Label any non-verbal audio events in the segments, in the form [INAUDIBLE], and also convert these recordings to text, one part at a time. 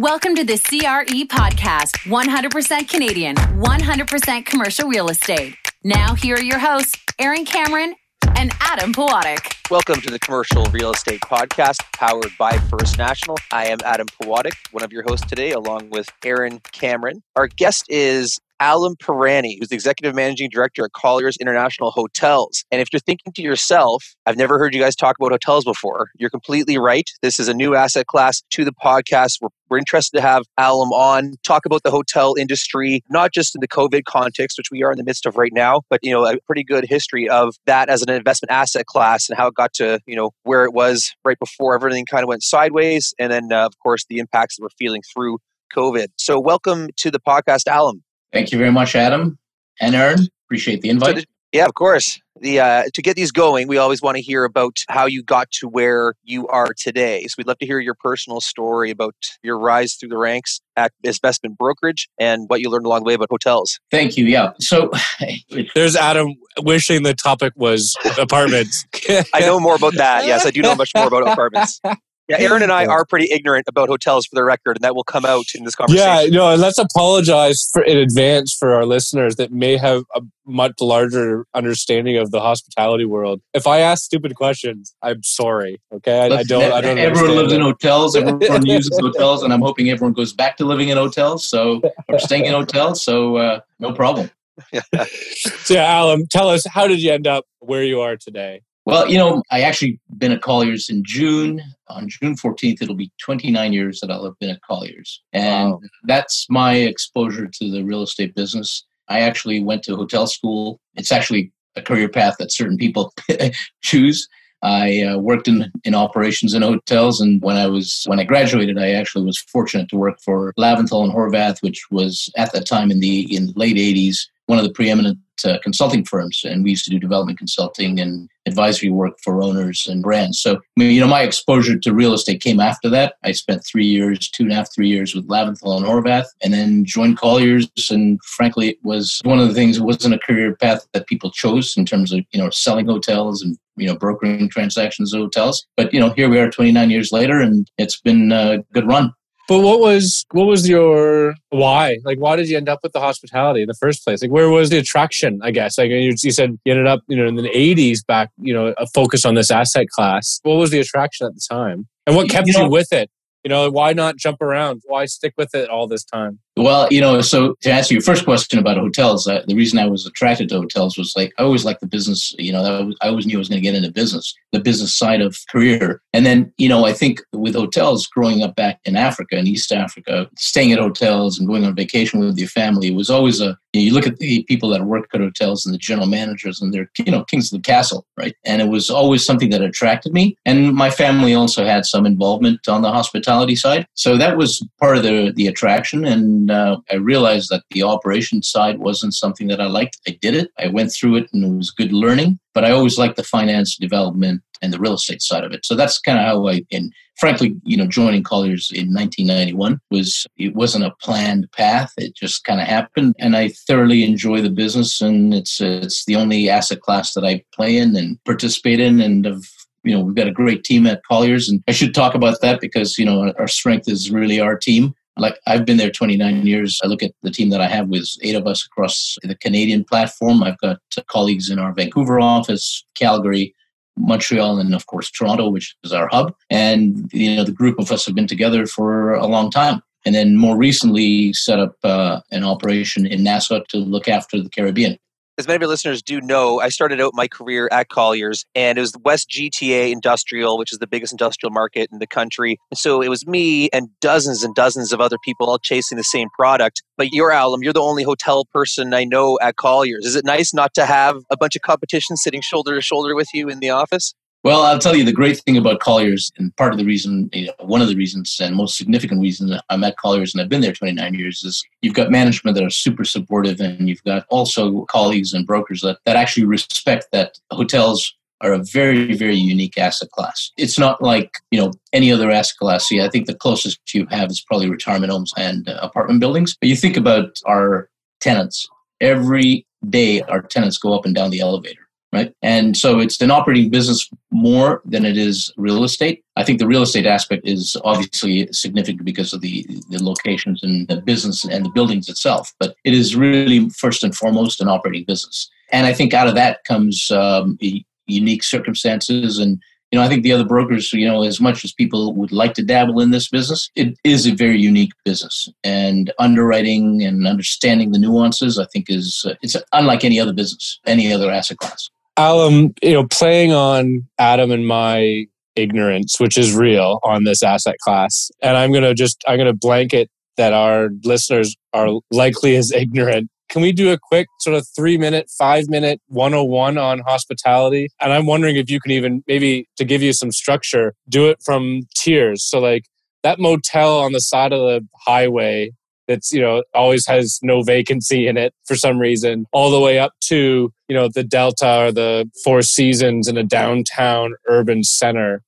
Welcome to the CRE podcast 100% Canadian, 100% commercial real estate. Now, here are your hosts, Aaron Cameron and Adam Pawatic. Welcome to the Commercial Real Estate Podcast powered by First National. I am Adam Pawatic, one of your hosts today, along with Aaron Cameron. Our guest is Alam Pirani, who's the executive managing director at Colliers International Hotels. And if you're thinking to yourself, I've never heard you guys talk about hotels before, you're completely right. This is a new asset class to the podcast. We're, we're interested to have Alam on, talk about the hotel industry, not just in the COVID context, which we are in the midst of right now, but you know, a pretty good history of that as an investment asset class and how it got to, you know, where it was right before everything kind of went sideways. And then, uh, of course, the impacts that we're feeling through COVID. So, welcome to the podcast, Alam. Thank you very much, Adam and Aaron. Appreciate the invite. Yeah, of course. The uh, to get these going, we always want to hear about how you got to where you are today. So we'd love to hear your personal story about your rise through the ranks at investment brokerage and what you learned along the way about hotels. Thank you. Yeah. So [LAUGHS] there's Adam wishing the topic was apartments. [LAUGHS] I know more about that. Yes, I do know much more about [LAUGHS] apartments. Yeah, Aaron and I are pretty ignorant about hotels for the record, and that will come out in this conversation. Yeah, no, and let's apologize for in advance for our listeners that may have a much larger understanding of the hospitality world. If I ask stupid questions, I'm sorry. Okay, I, I don't. I don't. Everyone lives in hotels. [LAUGHS] Everyone uses hotels, and I'm hoping everyone goes back to living in hotels. So, or staying in hotels. So, uh, no problem. [LAUGHS] so, yeah, Alam, tell us how did you end up where you are today? Well, you know, I actually been at Colliers in June. On June 14th, it'll be 29 years that I'll have been at Colliers. And wow. that's my exposure to the real estate business. I actually went to hotel school. It's actually a career path that certain people [LAUGHS] choose. I uh, worked in, in operations in hotels, and when I was when I graduated, I actually was fortunate to work for Laventhol and Horwath, which was at that time in the in the late '80s one of the preeminent uh, consulting firms, and we used to do development consulting and advisory work for owners and brands. So, I mean, you know, my exposure to real estate came after that. I spent three years, two and a half, three years with Laventhol and Horwath, and then joined Colliers. And frankly, it was one of the things. It wasn't a career path that people chose in terms of you know selling hotels and you know brokering transactions of hotels. But you know, here we are, 29 years later, and it's been a good run. But what was what was your why? Like, why did you end up with the hospitality in the first place? Like, where was the attraction? I guess. Like you, you said, you ended up, you know, in the '80s, back, you know, a focus on this asset class. What was the attraction at the time, and what kept you, know, you with it? You know, why not jump around? Why stick with it all this time? Well, you know, so to answer your first question about hotels, uh, the reason I was attracted to hotels was like I always liked the business. You know, I always knew I was going to get into business, the business side of career. And then, you know, I think with hotels, growing up back in Africa, in East Africa, staying at hotels and going on vacation with your family was always a. You, look at the people that work at hotels and the general managers, and they're you know kings of the castle, right? And it was always something that attracted me. And my family also had some involvement on the hospitality side, so that was part of the the attraction and uh, I realized that the operations side wasn't something that I liked. I did it. I went through it and it was good learning, but I always liked the finance development and the real estate side of it. So that's kind of how I, and frankly, you know, joining Colliers in 1991 was, it wasn't a planned path. It just kind of happened. And I thoroughly enjoy the business and it's, it's the only asset class that I play in and participate in and have you know we've got a great team at Colliers, and I should talk about that because you know our strength is really our team like I've been there 29 years. I look at the team that I have with eight of us across the Canadian platform. I've got colleagues in our Vancouver office, Calgary, Montreal, and of course Toronto, which is our hub. And you know, the group of us have been together for a long time. And then more recently, set up uh, an operation in Nassau to look after the Caribbean as many of your listeners do know, I started out my career at Colliers, and it was the West GTA Industrial, which is the biggest industrial market in the country. And so it was me and dozens and dozens of other people all chasing the same product. But you're Alam, you're the only hotel person I know at Colliers. Is it nice not to have a bunch of competition sitting shoulder to shoulder with you in the office? Well, I'll tell you the great thing about Colliers, and part of the reason, you know, one of the reasons, and most significant reason I'm at Colliers and I've been there 29 years is you've got management that are super supportive, and you've got also colleagues and brokers that, that actually respect that hotels are a very, very unique asset class. It's not like, you know, any other asset class. See, I think the closest you have is probably retirement homes and uh, apartment buildings. But you think about our tenants. Every day, our tenants go up and down the elevator right? And so it's an operating business more than it is real estate. I think the real estate aspect is obviously significant because of the, the locations and the business and the buildings itself, but it is really first and foremost an operating business. And I think out of that comes um, unique circumstances and you know, I think the other brokers, you know, as much as people would like to dabble in this business, it is a very unique business. And underwriting and understanding the nuances, I think, is uh, it's unlike any other business, any other asset class. Alam, you know, playing on Adam and my ignorance, which is real on this asset class, and I'm gonna just I'm gonna blanket that our listeners are likely as [LAUGHS] ignorant can we do a quick sort of three minute, five minute 101 on hospitality? And I'm wondering if you can even maybe to give you some structure, do it from tiers. So, like that motel on the side of the highway that's, you know, always has no vacancy in it for some reason, all the way up to, you know, the Delta or the Four Seasons in a downtown urban center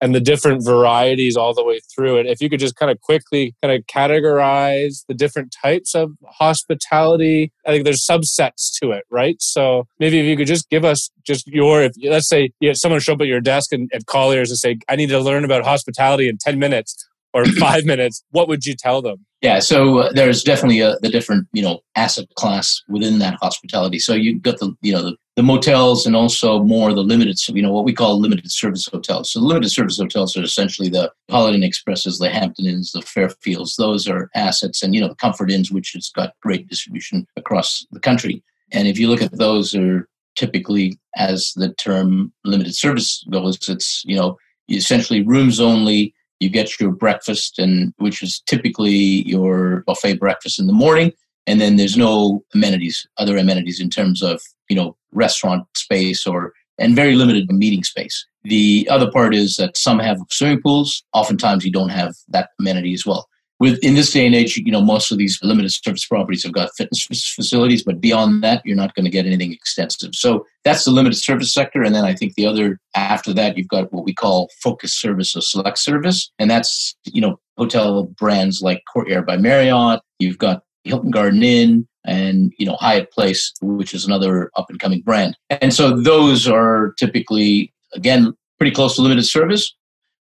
and the different varieties all the way through it. If you could just kind of quickly kind of categorize the different types of hospitality, I think there's subsets to it, right? So maybe if you could just give us just your, if let's say you someone show up at your desk and, at Colliers and say, I need to learn about hospitality in 10 minutes or [COUGHS] five minutes, what would you tell them? Yeah, so uh, there's definitely a, the different, you know, asset class within that hospitality. So you've got the, you know, the, the motels and also more the limited, you know, what we call limited service hotels. So limited service hotels are essentially the Holiday Inn Expresses, the Hampton Inns, the Fairfields. Those are assets, and you know, the Comfort Inns, which has got great distribution across the country. And if you look at those, are typically, as the term limited service goes, it's you know, essentially rooms only you get your breakfast, and which is typically your buffet breakfast in the morning, and then there's no amenities, other amenities in terms of you know restaurant space or and very limited meeting space. The other part is that some have swimming pools. Oftentimes, you don't have that amenity as well with in this day and age, you know, most of these limited service properties have got fitness facilities, but beyond that, you're not going to get anything extensive. So that's the limited service sector. And then I think the other after that, you've got what we call focus service or select service. And that's, you know, hotel brands like Courtyard by Marriott. You've got Hilton Garden Inn and, you know, Hyatt Place, which is another up and coming brand. And so those are typically, again, pretty close to limited service,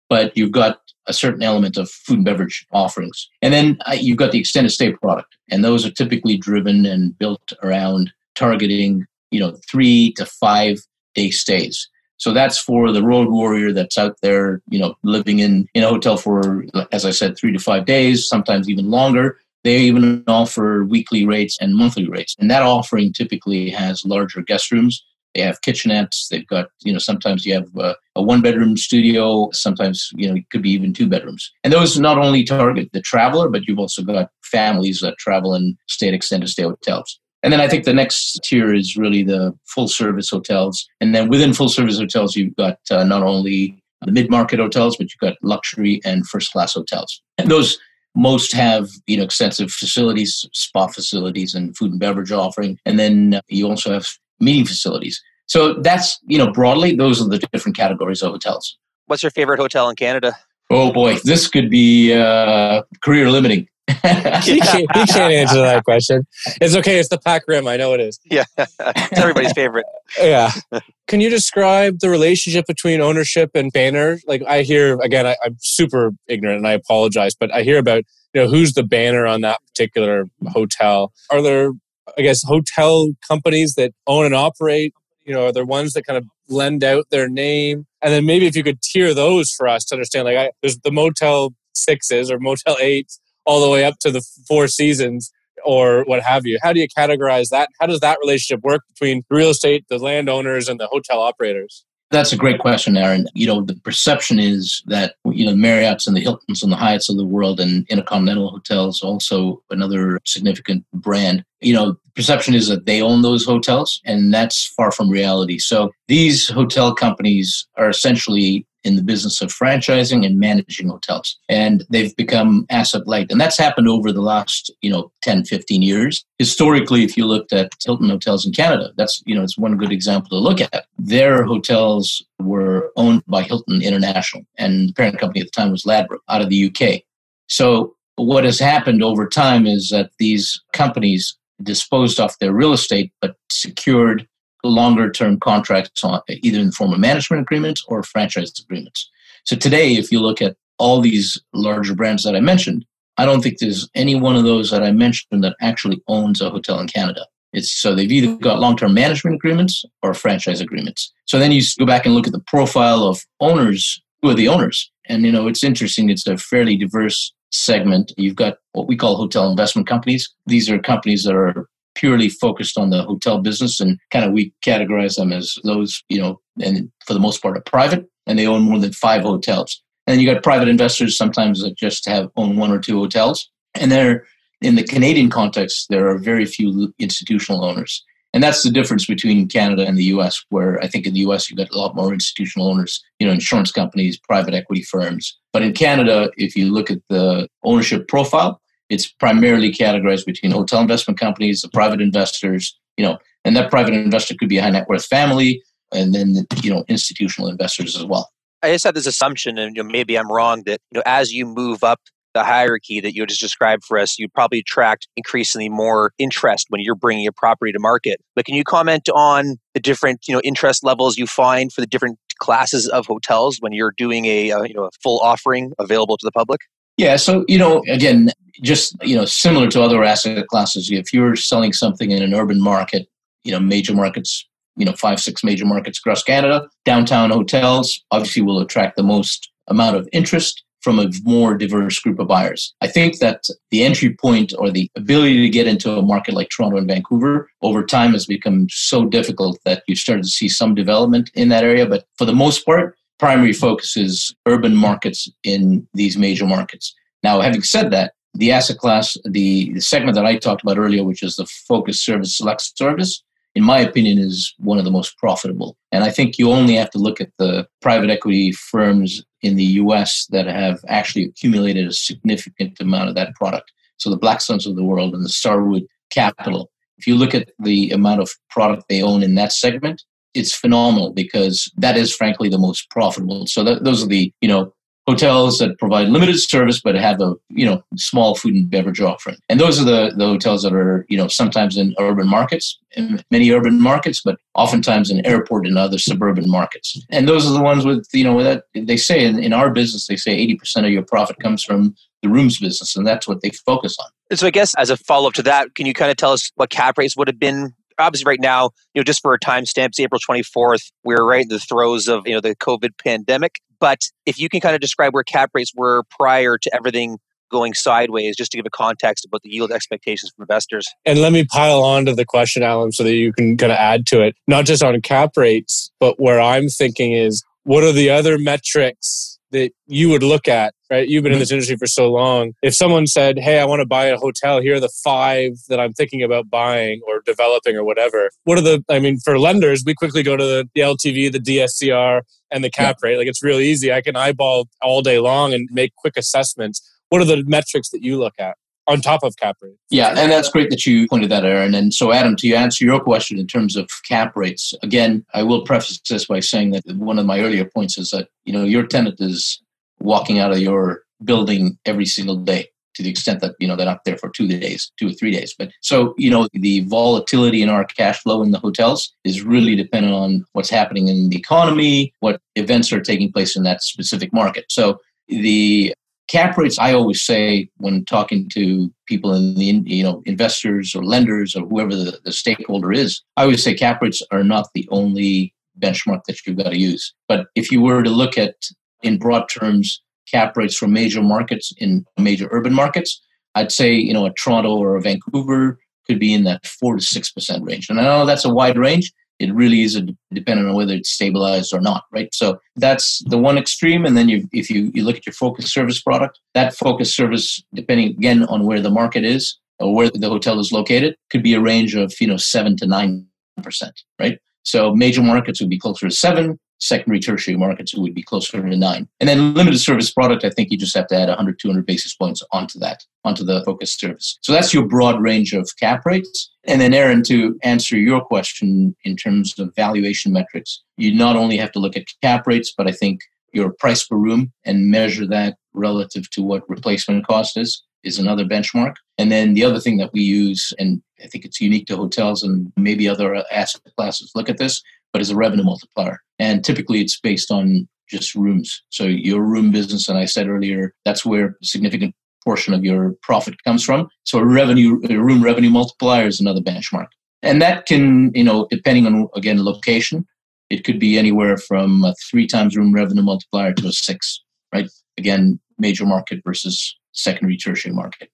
but you've got a certain element of food and beverage offerings. And then uh, you've got the extended stay product, and those are typically driven and built around targeting, you know, three to five day stays. So that's for the road warrior that's out there, you know, living in, in a hotel for, as I said, three to five days, sometimes even longer. They even offer weekly rates and monthly rates. And that offering typically has larger guest rooms they have kitchenettes. They've got, you know, sometimes you have a, a one bedroom studio. Sometimes, you know, it could be even two bedrooms. And those not only target the traveler, but you've also got families that travel and stay at extended stay hotels. And then I think the next tier is really the full service hotels. And then within full service hotels, you've got uh, not only the mid market hotels, but you've got luxury and first class hotels. And those most have you know extensive facilities, spa facilities, and food and beverage offering. And then you also have meeting facilities. So that's, you know, broadly, those are the different categories of hotels. What's your favorite hotel in Canada? Oh boy, this could be uh, career limiting. [LAUGHS] he, can't, he can't answer that question. It's okay. It's the Pac Rim. I know it is. Yeah, [LAUGHS] it's everybody's favorite. yeah. [LAUGHS] Can you describe the relationship between ownership and banner? Like I hear again, I, I'm super ignorant and I apologize, but I hear about you know who's the banner on that particular hotel. Are there I guess, hotel companies that own and operate? You know, are there ones that kind of lend out their name? And then maybe if you could tier those for us to understand, like, I, there's the Motel Sixes or Motel Eights, all the way up to the Four Seasons or what have you. How do you categorize that? How does that relationship work between real estate, the landowners, and the hotel operators? That's a great question, Aaron. You know, the perception is that, you know, Marriott's and the Hiltons and the Hyatts of the world and Intercontinental Hotels, also another significant brand, you know, perception is that they own those hotels, and that's far from reality. So these hotel companies are essentially in the business of franchising and managing hotels. And they've become asset light. And that's happened over the last you know 10 15 years. Historically if you looked at hilton hotels in canada that's you know it's one good example to look at. Their hotels were owned by hilton international and the parent company at the time was ladbroke out of the uk so what has happened over time is that these companies disposed off their real estate but secured longer term contracts on either in the form of management agreements or franchise agreements. So today, if you look at all these larger brands that I mentioned, I don't think there's any one of those that I mentioned that actually owns a hotel in Canada. It's so they've either mm-hmm. got long-term management agreements or franchise agreements. So then you go back and look at the profile of owners. Who are the owners? And you know, it's interesting. It's a fairly diverse segment. You've got what we call hotel investment companies. These are companies that are purely focused on the hotel business and kind of we categorize them as those, you know, and for the most part are private and they own more than five hotels. And you got private investors sometimes that just have own one or two hotels. And they're in the Canadian context, there are very few institutional owners. And that's the difference between Canada and the US, where I think in the US you've got a lot more institutional owners, you know, insurance companies, private equity firms. But in Canada, if you look at the ownership profile, it's primarily categorized between hotel investment companies, the private investors, you know, and that private investor could be a high net worth family, and then you know institutional investors as well. I just have this assumption, and you know, maybe I'm wrong, that you know, as you move up the hierarchy that you just described for us, you probably attract increasingly more interest when you're bringing a property to market. But can you comment on the different, you know, interest levels you find for the different classes of hotels when you're doing a, a uh, you know a full offering available to the public? Yeah, so you know, again, just you know, similar to other asset classes, if you're selling something in an urban market, you know, major markets, you know, five, six major markets across Canada, downtown hotels obviously will attract the most amount of interest from a more diverse group of buyers. I think that the entry point or the ability to get into a market like Toronto and Vancouver over time has become so difficult that you've started to see some development in that area. But for the most part, primary focus is urban markets in these major markets. Now, having said that, the asset class, the, the segment that I talked about earlier, which is the focus service select service, in my opinion, is one of the most profitable. And I think you only have to look at the private equity firms in the US that have actually accumulated a significant amount of that product. So the Blackstones of the world and the Starwood Capital. If you look at the amount of product they own in that segment, it's phenomenal because that is frankly the most profitable. So that, those are the you know hotels that provide limited service but have a you know small food and beverage offering. And those are the, the hotels that are you know sometimes in urban markets in mm-hmm. many urban markets but oftentimes in airport and other suburban markets. And those are the ones with you know that they say in, in our business they say 80% of your profit comes from the rooms business and that's what they focus on. So i guess as a follow-up to that can you kind of tell us what cap rates would have been obviously right now, you know, just for a timestamp, it's April 24th. We're right in the throes of, you know, the COVID pandemic. But if you can kind of describe where cap rates were prior to everything going sideways, just to give a context about the yield expectations from investors. And let me pile on to the question, Alam, so that you can kind of add to it, not just on cap rates, but where I'm thinking is what are the other metrics that you would look at, right? You've been in mm-hmm. this industry for so long. If someone said, Hey, I want to buy a hotel, here are the five that I'm thinking about buying or developing or whatever. What are the, I mean, for lenders, we quickly go to the, the LTV, the DSCR, and the cap yeah. rate. Like it's really easy. I can eyeball all day long and make quick assessments. What are the metrics that you look at? On top of cap rates. Yeah, and that's great that you pointed that, out, Aaron. And so, Adam, to answer your question in terms of cap rates, again, I will preface this by saying that one of my earlier points is that you know your tenant is walking out of your building every single day to the extent that you know they're not there for two days, two or three days. But so you know the volatility in our cash flow in the hotels is really dependent on what's happening in the economy, what events are taking place in that specific market. So the cap rates i always say when talking to people in the you know investors or lenders or whoever the, the stakeholder is i always say cap rates are not the only benchmark that you've got to use. But if you were to look at in broad terms cap rates for major markets in major urban markets i'd say you know a toronto or a vancouver could be in that 4 to 6% range. And i know that's a wide range it really is dependent on whether it's stabilized or not, right? So that's the one extreme. And then you, if you, you look at your focus service product, that focus service, depending again on where the market is or where the hotel is located, could be a range of you know seven to nine percent, right? So major markets would be closer to seven secondary tertiary markets it would be closer to nine. And then limited service product i think you just have to add 100 200 basis points onto that onto the focus service. So that's your broad range of cap rates. And then aaron to answer your question in terms of valuation metrics you not only have to look at cap rates but i think your price per room and measure that relative to what replacement cost is is another benchmark. And then the other thing that we use, and I think it's unique to hotels and maybe other asset classes look at this, but is a revenue multiplier. And typically it's based on just rooms. So your room business, and I said earlier, that's where a significant portion of your profit comes from. So a revenue, room revenue multiplier is another benchmark. And that can, you know, depending on, again, location, it could be anywhere from a three times room revenue multiplier to a six, right? Again, major market versus secondary tertiary market.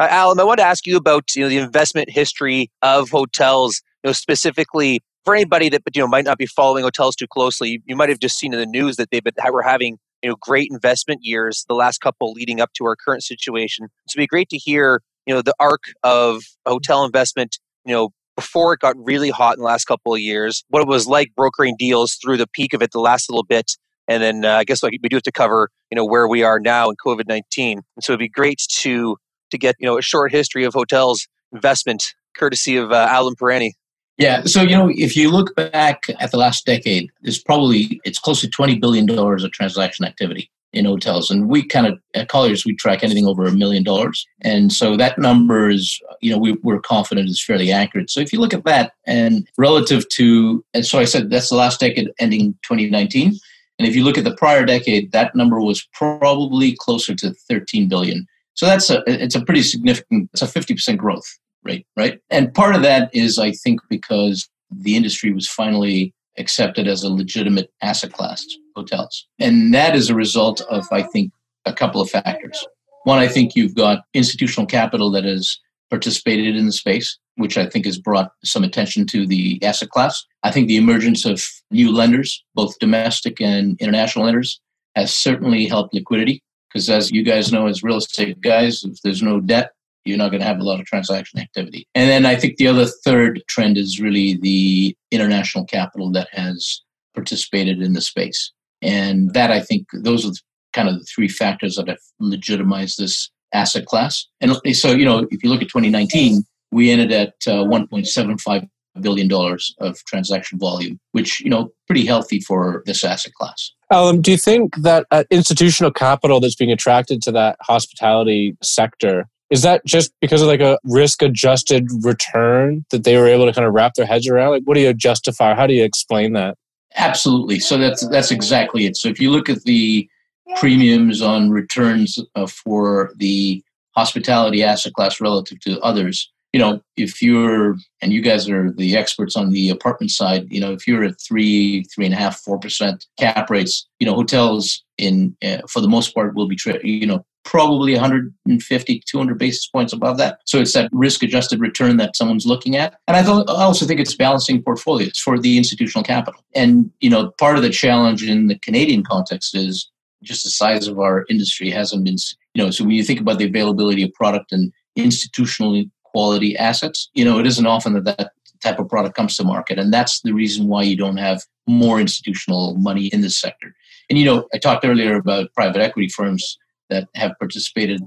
Uh, Alam, I want to ask you about you know the investment history of hotels, you know specifically for anybody that you know might not be following hotels too closely. You might have just seen in the news that they've been were having you know great investment years the last couple leading up to our current situation. So it'd be great to hear you know the arc of hotel investment. You know before it got really hot in the last couple of years, what it was like brokering deals through the peak of it the last little bit, and then uh, I guess like we do have to cover you know where we are now in COVID nineteen. And so it'd be great to to get you know a short history of hotels investment, courtesy of uh, Alam Pirani. Yeah, so you know, if you look back at the last decade, there's probably it's close to twenty billion dollars of transaction activity in hotels, and we kind of at Colliers we track anything over a million dollars, and so that number is you know we, we're confident is fairly accurate. So if you look at that and relative to, and so I said that's the last decade ending 2019, and if you look at the prior decade, that number was probably closer to 13 billion. So that's a it's a pretty significant it's a 50% growth rate, right? And part of that is I think because the industry was finally accepted as a legitimate asset class, hotels. And that is a result of I think a couple of factors. One, I think you've got institutional capital that has participated in the space, which I think has brought some attention to the asset class. I think the emergence of new lenders, both domestic and international lenders, has certainly helped liquidity. Because as you guys know, as real estate guys, if there's no debt, you're not going to have a lot of transaction activity. And then I think the other third trend is really the international capital that has participated in the space. And that I think those are kind of the three factors that have legitimized this asset class. And so, you know, if you look at 2019, we ended at uh, 1.75 billion dollars of transaction volume, which you know pretty healthy for this asset class. Alam, do you think that uh, institutional capital that's being attracted to that hospitality sector is that just because of like a risk adjusted return that they were able to kind of wrap their heads around? Like, what do you justify? How do you explain that? Absolutely. So that's that's exactly it. So if you look at the premiums on returns uh, for the hospitality asset class relative to others, you know, if you're, and you guys are the experts on the apartment side, you know, if you're at three, three and a half, four percent cap rates, you know, hotels in, uh, for the most part will be, tra- you know, probably 150, 200 basis points above that. So it's that risk adjusted return that someone's looking at. And I, th- I also think it's balancing portfolios for the institutional capital. And, you know, part of the challenge in the Canadian context is just the size of our industry hasn't been, you know, so when you think about the availability of product and institutionally quality assets. You know, it isn't often that that type of product comes to market. And that's the reason why you don't have more institutional money in this sector. And, you know, I talked earlier about private equity firms that have participated,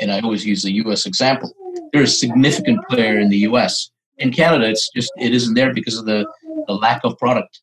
and I always use the US example. They're a significant player in the US. In Canada, it's just, it isn't there because of the, the lack of product.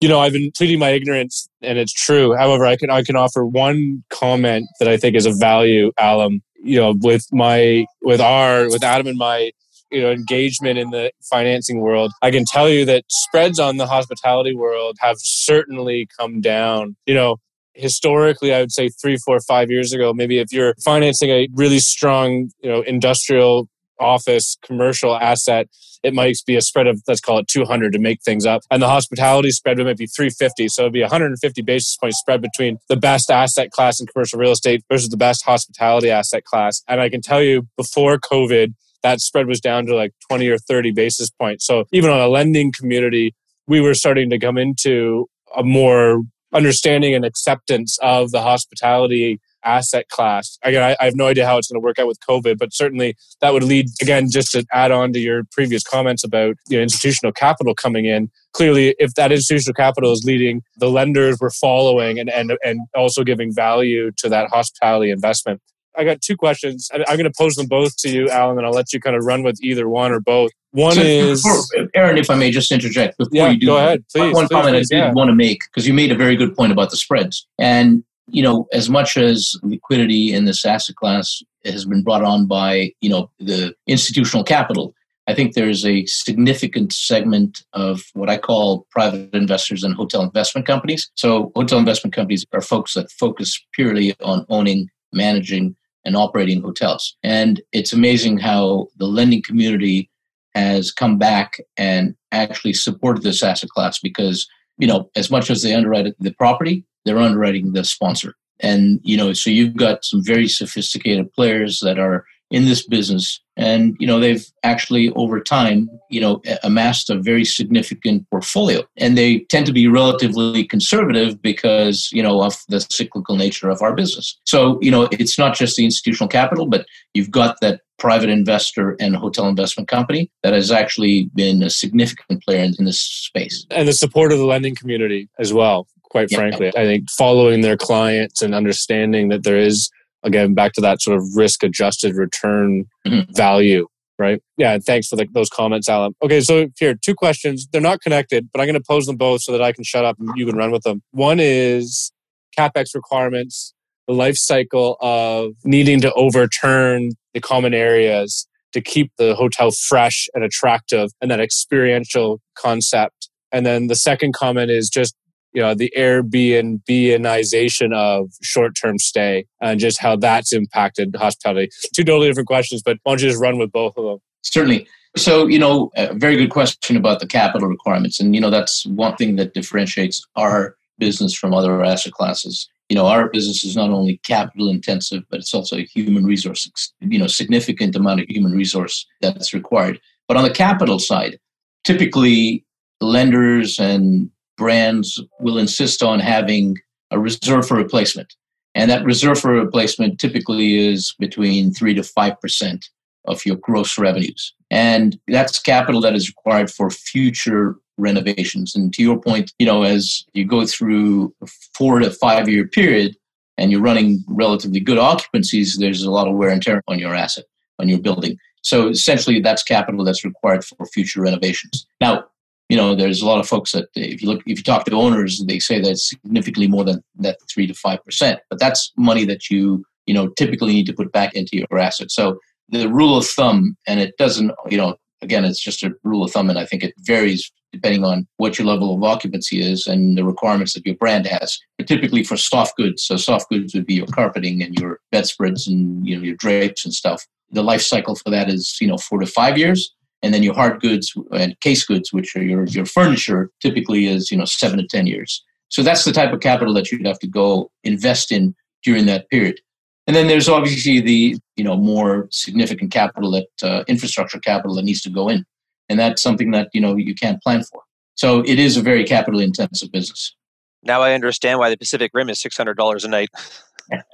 You know, I've been pleading my ignorance, and it's true. However, I can I can offer one comment that I think is of value, Alam you know with my with our with adam and my you know engagement in the financing world i can tell you that spreads on the hospitality world have certainly come down you know historically i would say three four five years ago maybe if you're financing a really strong you know industrial office commercial asset it might be a spread of let's call it 200 to make things up. And the hospitality spread might be 350 so it'd be 150 basis point spread between the best asset class in commercial real estate versus the best hospitality asset class. And i can tell you before covid that spread was down to like 20 or 30 basis points. So even on a lending community we were starting to come into a more understanding and acceptance of the hospitality asset class. Again, I, I have no idea how it's going to work out with COVID, but certainly that would lead, again, just to add on to your previous comments about you know, institutional capital coming in. Clearly, if that institutional capital is leading, the lenders were following and, and, and also giving value to that hospitality investment. I got two questions. I'm going to pose them both to you, Alam, and I'll let you kind of run with either one or both. One so is before, Aaron, if I may just interject before yeah, you do. Go ahead, please. One please, comment please, I did yeah. want to make because you made a very good point about the spreads, and you know, as much as liquidity in this asset class has been brought on by, you know, the institutional capital, I think there's a significant segment of what I call private investors and hotel investment companies. So, hotel investment companies are folks that focus purely on owning, managing, and operating hotels. And it's amazing how the lending community has come back and actually supported this asset class because, you know, as much as they underwrite the property, they're underwriting the sponsor. And, you know, so you've got some very sophisticated players that are in this business and you know they've actually over time you know amassed a very significant portfolio. And they tend to be relatively conservative because you know of the cyclical nature of our business. So you know it's not just the institutional capital but you've got that private investor and hotel investment company that has actually been a significant player in, in this space. And the support of the lending community as well quite frankly. I think following their clients and understanding that there is again back to that sort of risk adjusted return mm-hmm. value right? Yeah thanks for the, those comments alam. Okay so here two questions. They're not connected but i'm going to pose them both so that i can shut up and you can run with them. One is capex requirements the life cycle of needing to overturn the common areas to keep the hotel fresh and attractive and that experiential concept. And then the second comment is just you know the Airbnbization of short-term stay and just how that's impacted hospitality. Two totally different questions, but why don't you just run with both of them? Certainly. So, you know, a very good question about the capital requirements. And, you know, that's one thing that differentiates our business from other asset classes. You know, our business is not only capital intensive, but it's also a human resource, you know, significant amount of human resource that's required. But on the capital side, typically lenders and brands will insist on having a reserve for replacement. And that reserve for replacement typically is between 3 to 5% of your gross revenues. And that's capital that is required for future renovations. And to your point, you know, as you go through a four to five year period and you're running relatively good occupancies, there's a lot of wear and tear on your asset, on your building. So essentially, that's capital that's required for future renovations. Now, you know, there's a lot of folks that if you look, if you talk to owners, they say that significantly more than that three to five percent. But that's money that you, you know, typically need to put back into your asset. So the rule of thumb, and it doesn't, you know, again, it's just a rule of thumb, and I think it varies depending on what your level of occupancy is and the requirements that your brand has. But typically for soft goods, so soft goods would be your carpeting and your bedspreads and you know your drapes and stuff. The life cycle for that is you know four to five years and then your hard goods and case goods, which are your, your furniture, typically is you know seven to ten years. So that's the type of capital that you'd have to go invest in during that period. And then there's obviously the you know more significant capital that uh, infrastructure capital that needs to go in, and that's something that you know you can't plan for. So it is a very capital intensive business. Now I understand why the Pacific Rim is six hundred dollars a night. [LAUGHS] it's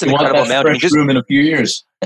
an you incredible amount. I mean, just, room in a few years. [LAUGHS]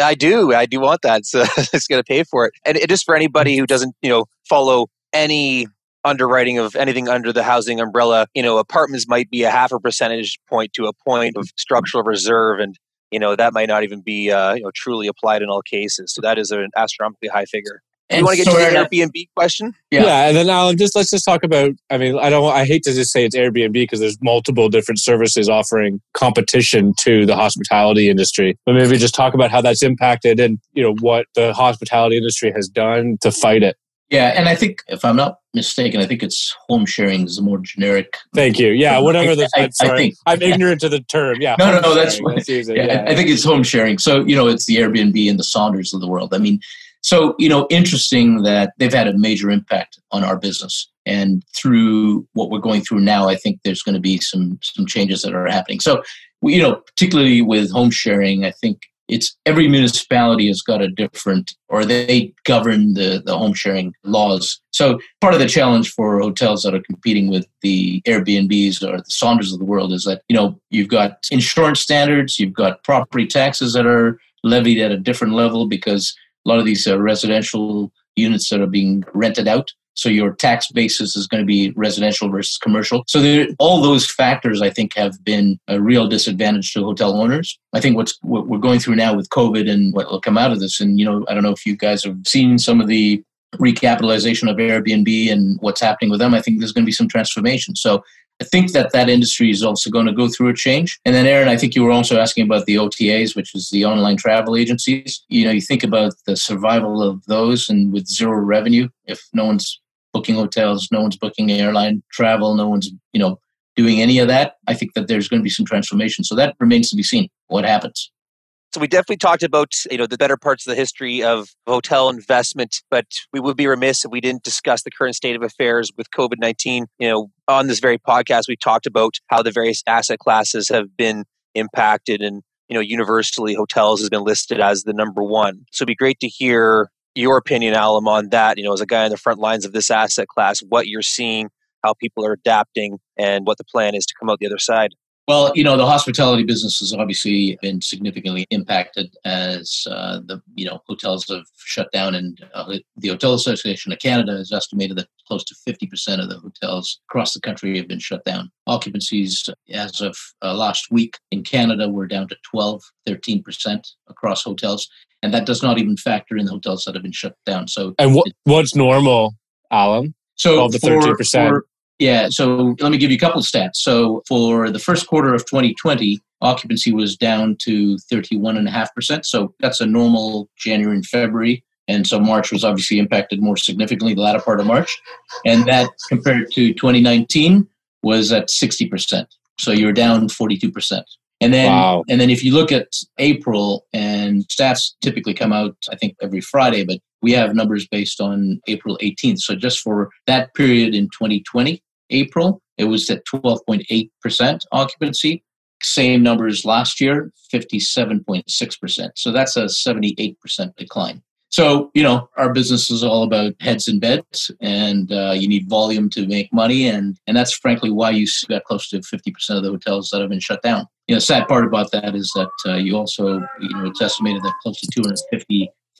I do. I do want that. So it's going to pay for it. And it is for anybody who doesn't, you know, follow any underwriting of anything under the housing umbrella. You know, apartments might be a half a percentage point to a point of structural reserve, and you know that might not even be uh, you know truly applied in all cases. So that is an astronomically high figure. And you want to get to the Airbnb question? Yeah. yeah, and then Alam, just let's just talk about. I mean, I don't. I hate to just say it's Airbnb because there's multiple different services offering competition to the hospitality industry. But maybe just talk about how that's impacted and you know what the hospitality industry has done to fight it. Yeah, and I think if I'm not mistaken, I think it's home sharing is a more generic. Thank you. Yeah, whatever the. I, sorry, I think, I'm ignorant to the term. Yeah. No, no, no. That's, that's yeah, yeah, I think it's home sharing. So you know, it's the Airbnb and the Sonders of the world. I mean, so, you know, interesting that they've had a major impact on our business. And through what we're going through now, I think there's going to be some some changes that are happening. So, you know, particularly with home sharing, I think it's every municipality has got a different or they govern the, the home sharing laws. So part of the challenge for hotels that are competing with the Airbnbs or the Sonders of the world is that, you know, you've got insurance standards, you've got property taxes that are levied at a different level because a lot of these uh, residential units that are being rented out. So your tax basis is going to be residential versus commercial. So there, all those factors, I think, have been a real disadvantage to hotel owners. I think what's what we're going through now with COVID and what will come out of this, and you know, I don't know if you guys have seen some of the recapitalization of Airbnb and what's happening with them, I think there's going to be some transformation. So I think that that industry is also going to go through a change. And then, Aaron, I think you were also asking about the OTAs, which is the online travel agencies. You know, you think about the survival of those, and with zero revenue, if no one's booking hotels, no one's booking airline travel, no one's you know doing any of that, I think that there's going to be some transformation. So that remains to be seen. What happens? So we definitely talked about you know the better parts of the history of hotel investment, but we would be remiss if we didn't discuss the current state of affairs with COVID nineteen. You know, on this very podcast, we talked about how the various asset classes have been impacted, and you know, universally, hotels has been listed as the number one. So it'd be great to hear your opinion, Alam, on that. You know, as a guy on the front lines of this asset class, what you're seeing, how people are adapting, and what the plan is to come out the other side. Well, you know, the hospitality business has obviously been significantly impacted as uh, the you know hotels have shut down, and uh, the Hotel Association of Canada has estimated that close to fifty percent of the hotels across the country have been shut down. Occupancies as of uh, last week in Canada were down to 12, 13 percent across hotels, and that does not even factor in the hotels that have been shut down. So, and what what's normal, Alam? So 12 to 13 percent. Yeah, so let me give you a couple of stats. So for the first quarter of 2020, occupancy was down to 31.5%. So that's a normal January and February. And so March was obviously impacted more significantly, the latter part of March. And that compared to 2019 was at 60%. So you're down 42%. And then, Wow. and then if you look at April, and stats typically come out, I think every Friday, but we have numbers based on April 18th. So just for that period in 2020, April, it was at 12.8% occupancy. Same numbers last year, 57.6%. So that's a 78% decline. So, you know, our business is all about heads and beds, and uh, you need volume to make money. And, and that's frankly why you got close to 50% of the hotels that have been shut down. You know, sad part about that is that uh, you also, you know, it's estimated that close to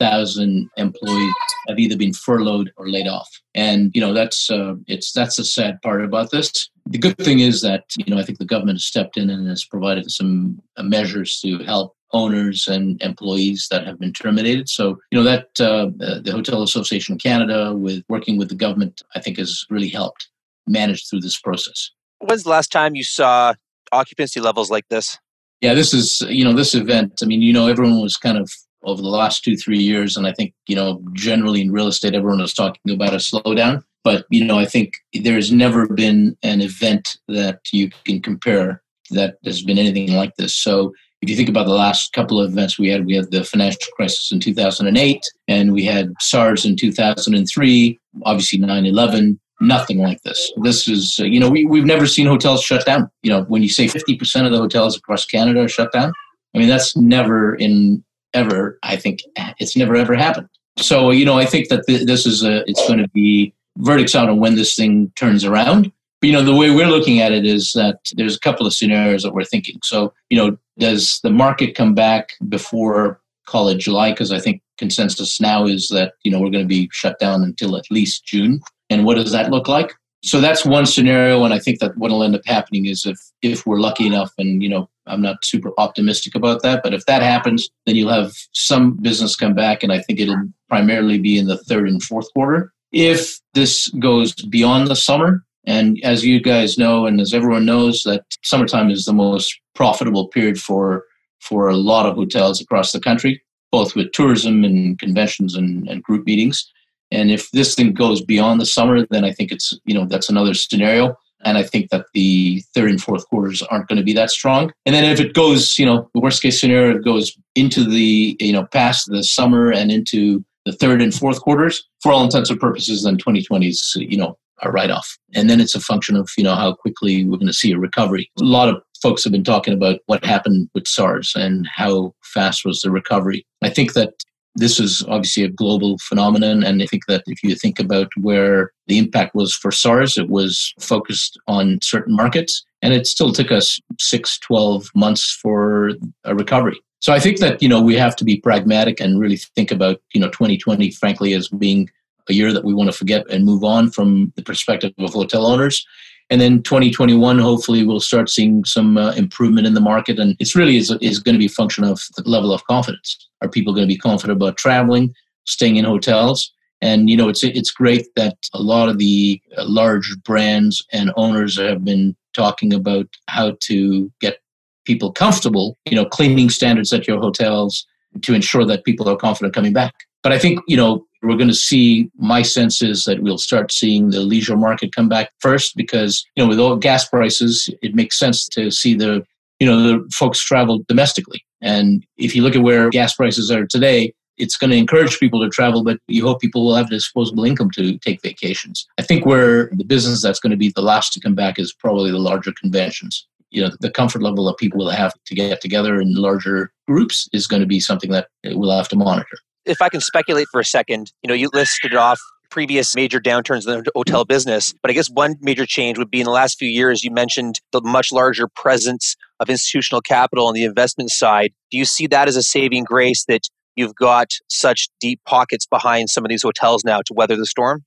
250,000 employees have either been furloughed or laid off. And, you know, that's, uh, it's, that's the sad part about this. The good thing is that, you know, I think the government has stepped in and has provided some uh, measures to help owners and employees that have been terminated. So, you know, that uh, uh, the Hotel Association of Canada, with working with the government, I think has really helped manage through this process. When's the last time you saw occupancy levels like this? Yeah, this is, you know, this event. I mean, you know, everyone was kind of over the last two, three years, and I think, you know, generally in real estate, everyone was talking about a slowdown. But, you know, I think there's never been an event that you can compare that has been anything like this. So, if you think about the last couple of events we had, we had the financial crisis in 2008, and we had SARS in 2003, obviously 9 11, nothing like this. This is, uh, you know, we, we've never seen hotels shut down. You know, when you say 50% of the hotels across Canada are shut down, I mean, that's never in ever, I think it's never ever happened. So, you know, I think that th- this is a, it's going to be verdicts out on when this thing turns around. But, you know, the way we're looking at it is that there's a couple of scenarios that we're thinking. So, you know, does the market come back before call it July? Because I think consensus now is that, you know, we're going to be shut down until at least June. And what does that look like? So that's one scenario, and I think that what will end up happening is if if we're lucky enough, and you know, I'm not super optimistic about that, but if that happens, then you'll have some business come back, and I think it'll primarily be in the third and fourth quarter. If this goes beyond the summer, and as you guys know, and as everyone knows, that summertime is the most profitable period for for a lot of hotels across the country, both with tourism and conventions and, and group meetings. And if this thing goes beyond the summer, then I think it's, you know, that's another scenario. And I think that the third and fourth quarters aren't going to be that strong. And then if it goes, you know, the worst case scenario, it goes into the, you know, past the summer and into the third and fourth quarters, for all intents and purposes, then 2020 is, you know, a write off. And then it's a function of, you know, how quickly we're going to see a recovery. A lot of folks have been talking about what happened with SARS and how fast was the recovery. I think that this is obviously a global phenomenon. And I think that if you think about where the impact was for SARS, it was focused on certain markets. And it still took us six, 12 months for a recovery. So I think that, you know, we have to be pragmatic and really think about, you know, 2020, frankly, as being a year that we want to forget and move on from the perspective of hotel owners. And then 2021, hopefully, we'll start seeing some uh, improvement in the market. And it's really is, is going to be a function of the level of confidence. Are people going to be confident about traveling, staying in hotels? And you know, it's it's great that a lot of the large brands and owners have been talking about how to get people comfortable. You know, cleaning standards at your hotels to ensure that people are confident coming back. But I think you know we're going to see. My sense is that we'll start seeing the leisure market come back first because you know with all gas prices, it makes sense to see the you know the folks travel domestically. And if you look at where gas prices are today, it's going to encourage people to travel, but you hope people will have disposable income to take vacations. I think where the business that's going to be the last to come back is probably the larger conventions. You know, the comfort level that people will have to get together in larger groups is going to be something that we'll have to monitor. If I can speculate for a second, you know, you listed off previous major downturns in the hotel business. But I guess one major change would be in the last few years, you mentioned the much larger presence of institutional capital on the investment side. Do you see that as a saving grace that you've got such deep pockets behind some of these hotels now to weather the storm?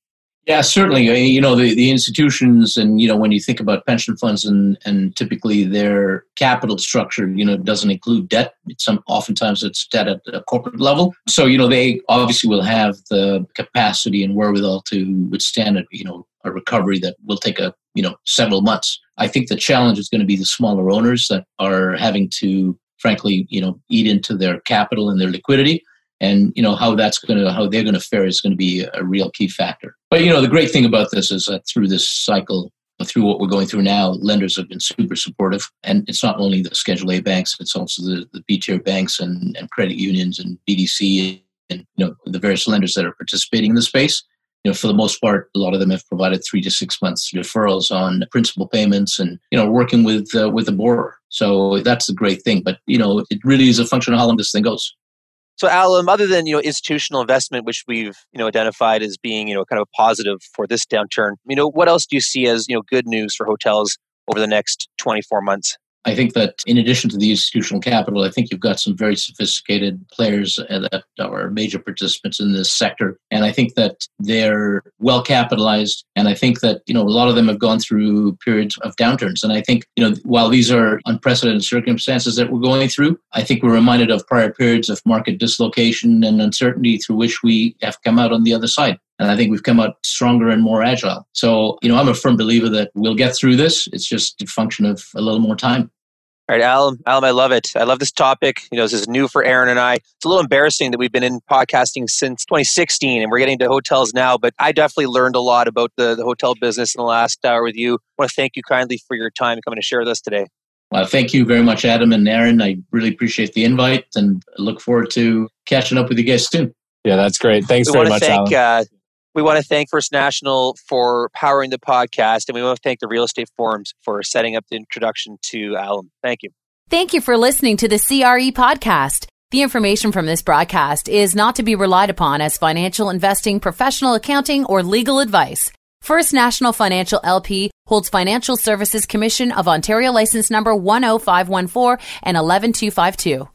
Yeah, certainly. You know, the, the institutions and, you know, when you think about pension funds and, and typically their capital structure, you know, doesn't include debt. It's some, oftentimes it's debt at a corporate level. So, you know, they obviously will have the capacity and wherewithal to withstand, a, you know, a recovery that will take a, you know, several months. I think the challenge is going to be the smaller owners that are having to frankly, you know, eat into their capital and their liquidity. And you know how that's going to how they're going to fare is going to be a real key factor. But you know the great thing about this is that through this cycle, through what we're going through now, lenders have been super supportive, and it's not only the Schedule A banks, it's also the, the B tier banks and, and credit unions and BDC and you know the various lenders that are participating in the space you know, for the most part, a lot of them have provided three to six months deferrals on principal payments, and you know, working with uh, with the borrower. So that's the great thing. But you know, it really is a function of how long this thing goes. So, Alam, other than you know institutional investment, which we've you know identified as being you know kind of a positive for this downturn, you know, what else do you see as you know good news for hotels over the next twenty four months? I think that in addition to the institutional capital, I think you've got some very sophisticated players uh, that are major participants in this sector. And I think that they're well capitalized. And I think that, you know, a lot of them have gone through periods of downturns. And I think, you know, while these are unprecedented circumstances that we're going through, I think we're reminded of prior periods of market dislocation and uncertainty through which we have come out on the other side. And I think we've come out stronger and more agile. So, you know, I'm a firm believer that we'll get through this. It's just a function of a little more time. All right, Alam, Alam, I love it. I love this topic. You know, this is new for Aaron and I. It's a little embarrassing that we've been in podcasting since 2016 and we're getting to hotels now, but I definitely learned a lot about the, the hotel business in the last hour with you. I want to thank you kindly for your time coming to share with us today. Well, thank you very much, Adam and Aaron. I really appreciate the invite and look forward to catching up with you guys soon. Yeah, that's great. Thanks we very much, thank, Alam. Uh, we want to thank First National for powering the podcast, and we want to thank the Real Estate Forums for setting up the introduction to Alam. Thank you. Thank you for listening to the CRE podcast. The information from this broadcast is not to be relied upon as financial investing, professional accounting, or legal advice. First National Financial LP holds Financial Services Commission of Ontario license number 10514 and 11252.